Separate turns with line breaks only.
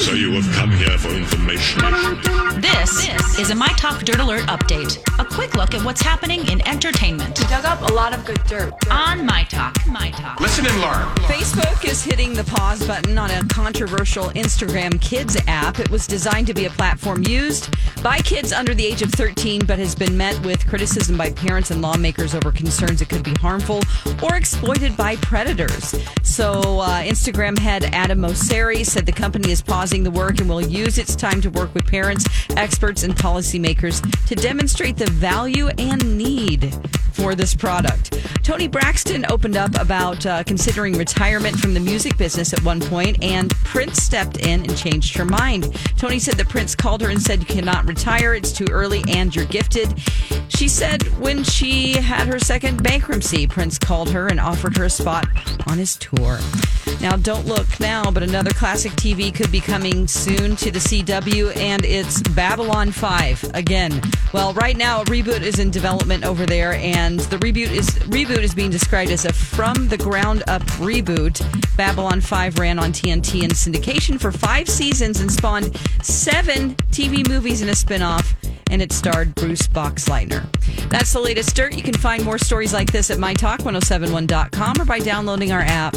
So you have come here for information.
This, is a My Talk Dirt Alert update. A quick look at what's happening in entertainment
up a lot of good dirt.
on My Talk. My Talk.
Listen and learn.
Facebook is hitting the pause button on a controversial Instagram Kids app. It was designed to be a platform used by kids under the age of 13, but has been met with criticism by parents and lawmakers over concerns it could be harmful or exploited by predators. So, uh, Instagram head Adam Mosseri said the company is pausing the work and will use its time to work with parents, experts, and policymakers to demonstrate the value and need for this product. Toni Braxton opened up about uh, considering retirement from the music business at one point, and Prince stepped in and changed her mind. Toni said that Prince called her and said, You cannot retire, it's too early, and you're gifted. She said when she had her second bankruptcy, Prince called her and offered her a spot on his tour. Now, don't look now, but another classic TV could be coming soon to the CW, and it's Babylon 5 again. Well, right now, a reboot is in development over there, and the reboot is reboot is being described as a from the ground up reboot. Babylon 5 ran on TNT in syndication for five seasons and spawned seven TV movies and a spin-off and it starred Bruce Boxleitner. That's the latest dirt. You can find more stories like this at mytalk1071.com or by downloading our app.